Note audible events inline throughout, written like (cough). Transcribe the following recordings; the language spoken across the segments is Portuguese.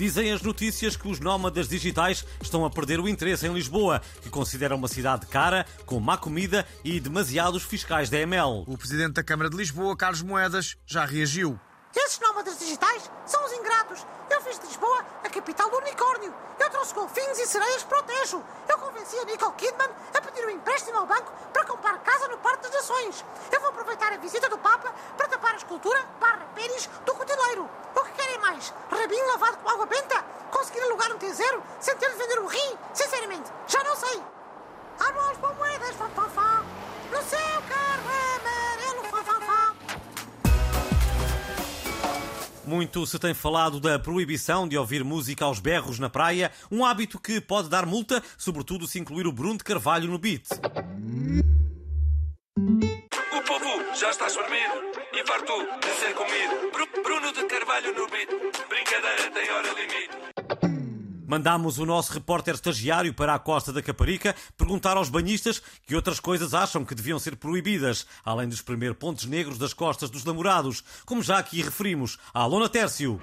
Dizem as notícias que os nómadas digitais estão a perder o interesse em Lisboa, que considera uma cidade cara, com má comida e demasiados fiscais da EML. O presidente da Câmara de Lisboa, Carlos Moedas, já reagiu. Esses nómadas digitais são os ingratos. Eu fiz de Lisboa a capital do unicórnio. Eu trouxe golfinhos e sereias para o Tejo. Eu convenci a Nicole Kidman a pedir um empréstimo ao banco para comprar casa no Parque das Nações. Eu vou aproveitar a visita do Papa para escultura barra pênis do coteleiro. O que querem mais? Rabinho lavado com água benta? Conseguir alugar um T0 sem ter de vender um rim? Sinceramente, já não sei. Amores com moedas, fá, fá, fá. No seu carro amarelo, fá, fá, fá. Muito se tem falado da proibição de ouvir música aos berros na praia, um hábito que pode dar multa, sobretudo se incluir o Bruno de Carvalho no beat. Povo já está dormindo e farto de ser comido. Bru- Bruno de Carvalho no beat. Brincadeira tem hora limite. Mandámos o nosso repórter estagiário para a costa da Caparica perguntar aos banhistas que outras coisas acham que deviam ser proibidas, além de espremer pontos negros das costas dos namorados, como já aqui referimos. Alô, Natércio!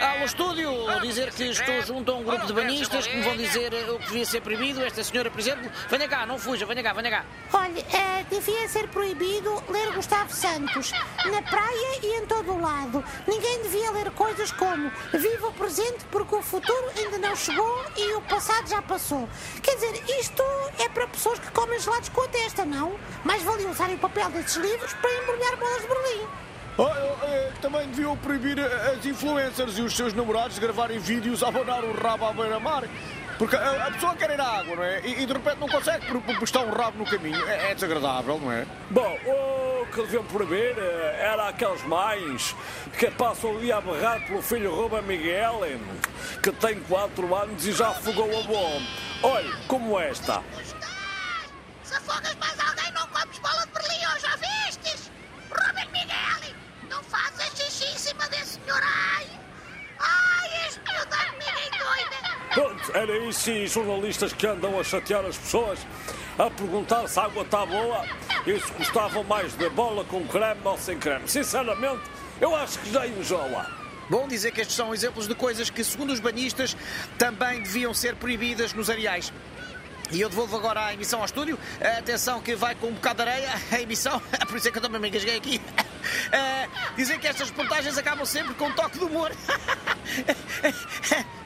Ao estúdio, dizer que estou junto a um grupo de banistas que me vão dizer eh, o que devia ser proibido. Esta senhora, por exemplo, venha cá, não fuja, venha cá, venha cá. Olha, eh, devia ser proibido ler Gustavo Santos na praia e em todo o lado. Ninguém devia ler coisas como Viva o presente porque o futuro ainda não chegou e o passado já passou. Quer dizer, isto é para pessoas que comem gelados com a testa, não? Mais valia usarem o papel desses livros para embrulhar bolas de Berlim. Ah, ah, ah, também deviam proibir ah, as influencers e os seus namorados de gravarem vídeos a abanar o rabo à beira-mar. Porque a, a pessoa quer ir à água, não é? E, e de repente não consegue por- por postar um rabo no caminho. É, é desagradável, não é? Bom, o que deviam proibir eh, era aqueles mães que passam o dia a berrar pelo filho Ruben Miguel, que tem 4 anos e já afogou a bomba. Olha, como esta. Se afogas mais alguém, não comes bola de Berlim, ou já vistes? Robert Miguel, não faças xixi em cima desse senhor, ai! Ai, este miúdo dá ninguém doida! Pronto, era isso e jornalistas que andam a chatear as pessoas, a perguntar se a água está boa e se gostavam mais de bola com creme ou sem creme. Sinceramente, eu acho que já enjoa. Bom dizer que estes são exemplos de coisas que, segundo os banhistas, também deviam ser proibidas nos areais. E eu devolvo agora a emissão ao estúdio. Atenção que vai com um bocado de areia a emissão. (laughs) Por isso é que eu também me engasguei aqui. (laughs) Eh, dizer que estas reportagens acabam sempre com um toque de humor. (laughs)